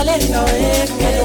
Angeke usukholwe, ngeke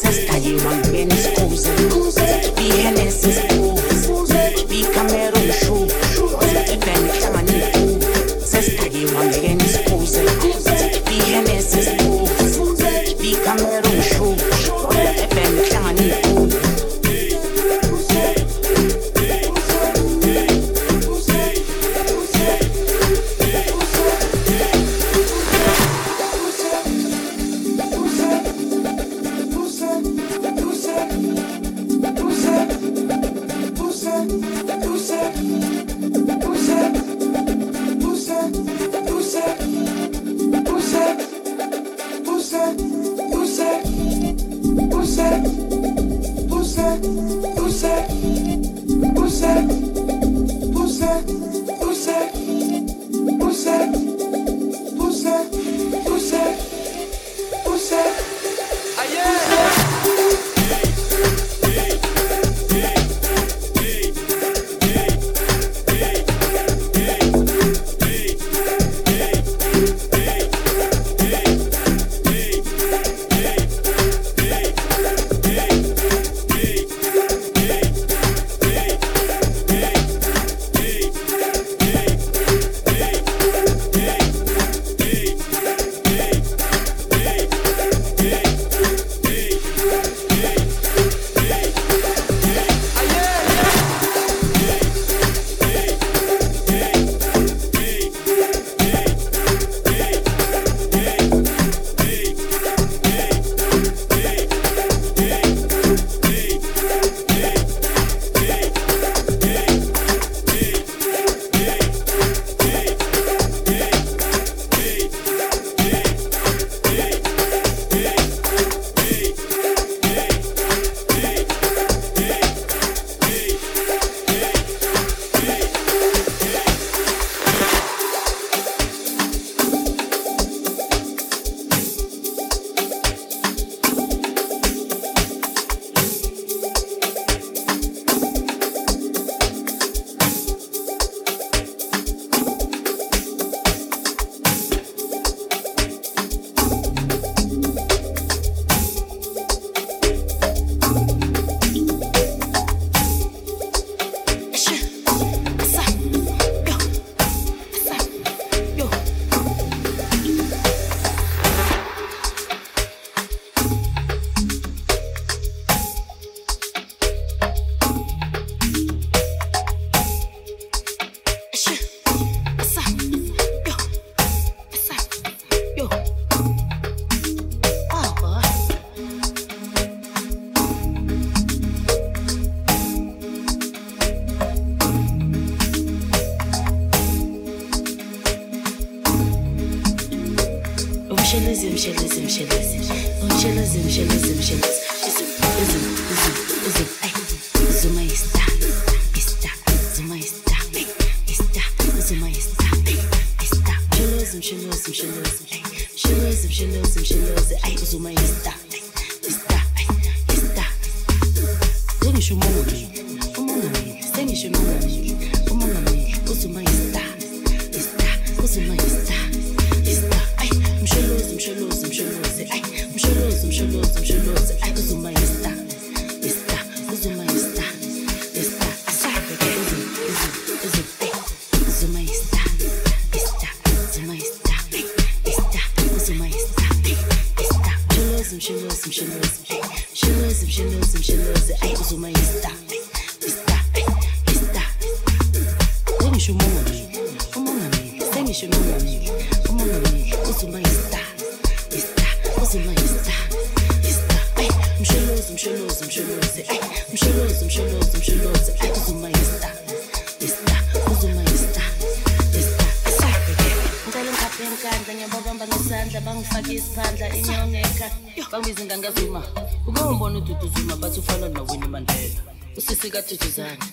process, how you want mshilozi mshilozi mshilozi ayi uzuma kaduduzane inganashelusi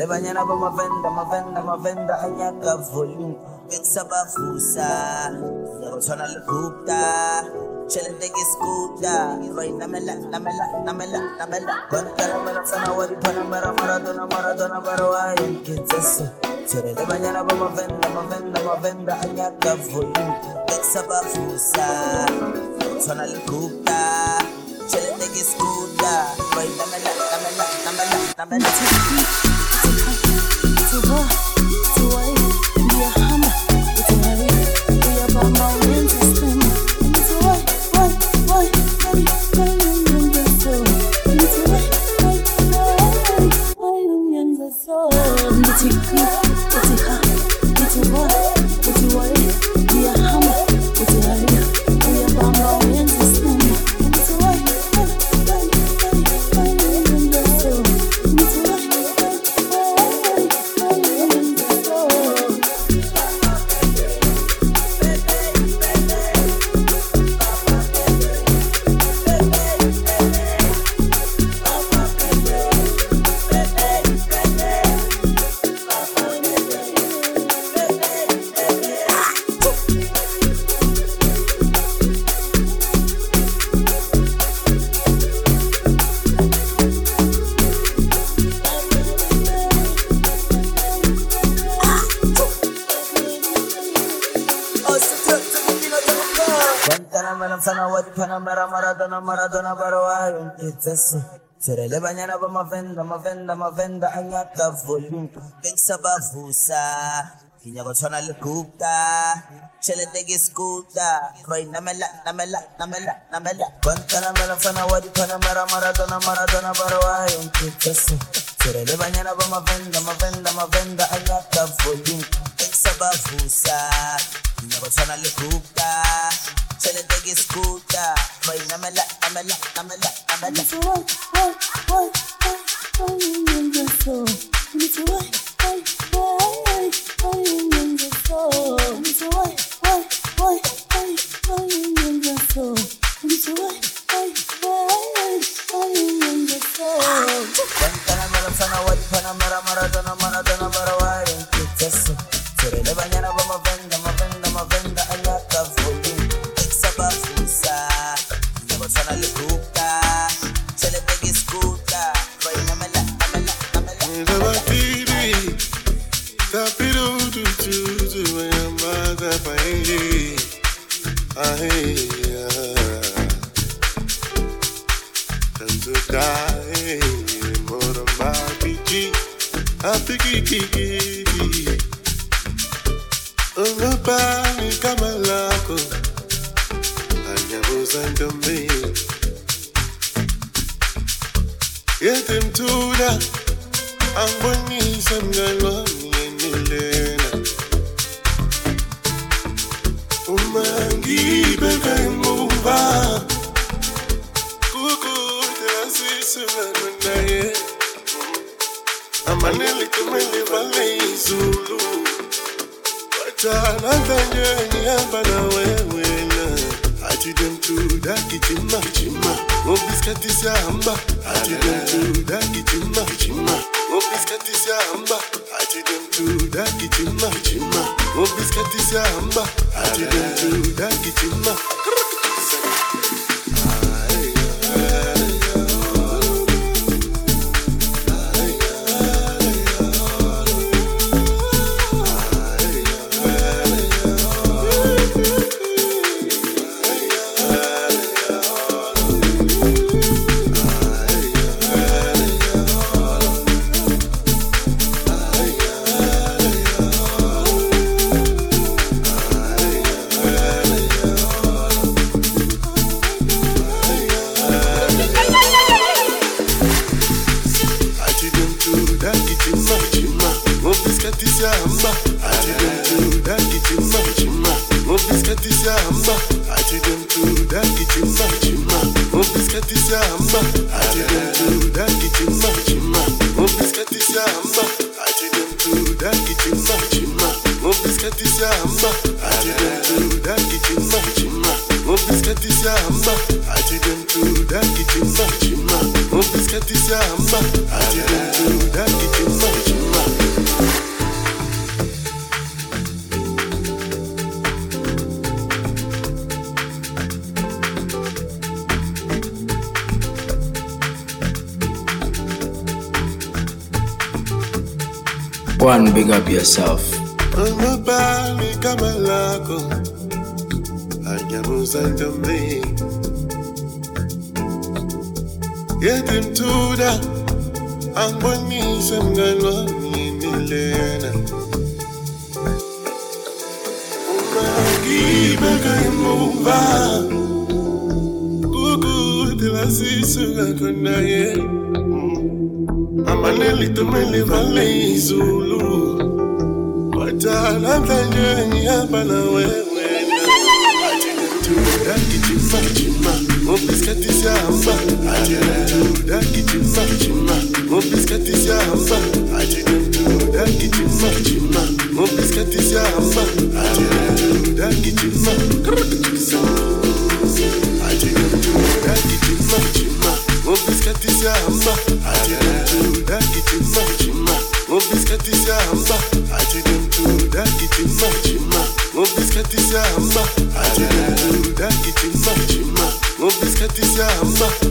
Thelele banyana ba mavenda mavenda mavenda a nyaka volume ekisa bavusa ya go tshwana le gupta tšhelete ke skuta roi namela namela namela namela bantalamela tsana wa diphanamera maradona maradona bara wa yenketseso thelele banyana ba mavenda mavenda mavenda a nyaka volume ekisa bavusa ya go tshwana le gupta tšhelete ke skuta roi namela namela namela namela mfana tshirele banyana ba mavenda mavenda mavenda a nyaka volume bekisa bavusa ke nyako tshwana le gupta tšhelete ke skuta roi namela namela namela namela. Bantanamela mfana wa diphanamera maradona maradona bara wa yonketseso tshirele banyana ba mavenda mavenda mavenda a nyaka volume bekisa bavusa ke nyako tshwana le gupta tšhelete ke skuta roi namela namela namela namela bantanamela mfana wa diphanamera maradona maradona bara jima Ngoba isikhathi siyahamba Athi ngithuda gijima jima Ngoba isikhathi siyahamba Athi ngithuda gijima Athi ngithuda gijima jima Ngoba isikhathi siyahamba Athi ngithuda gijima jima Ngoba isikhathi siyahamba Athi ngithuda gijima jima Ngoba isikhathi siyahamba Athi ngithuda gijima jima Ngoba isikhathi siyahamba Athi ngithuda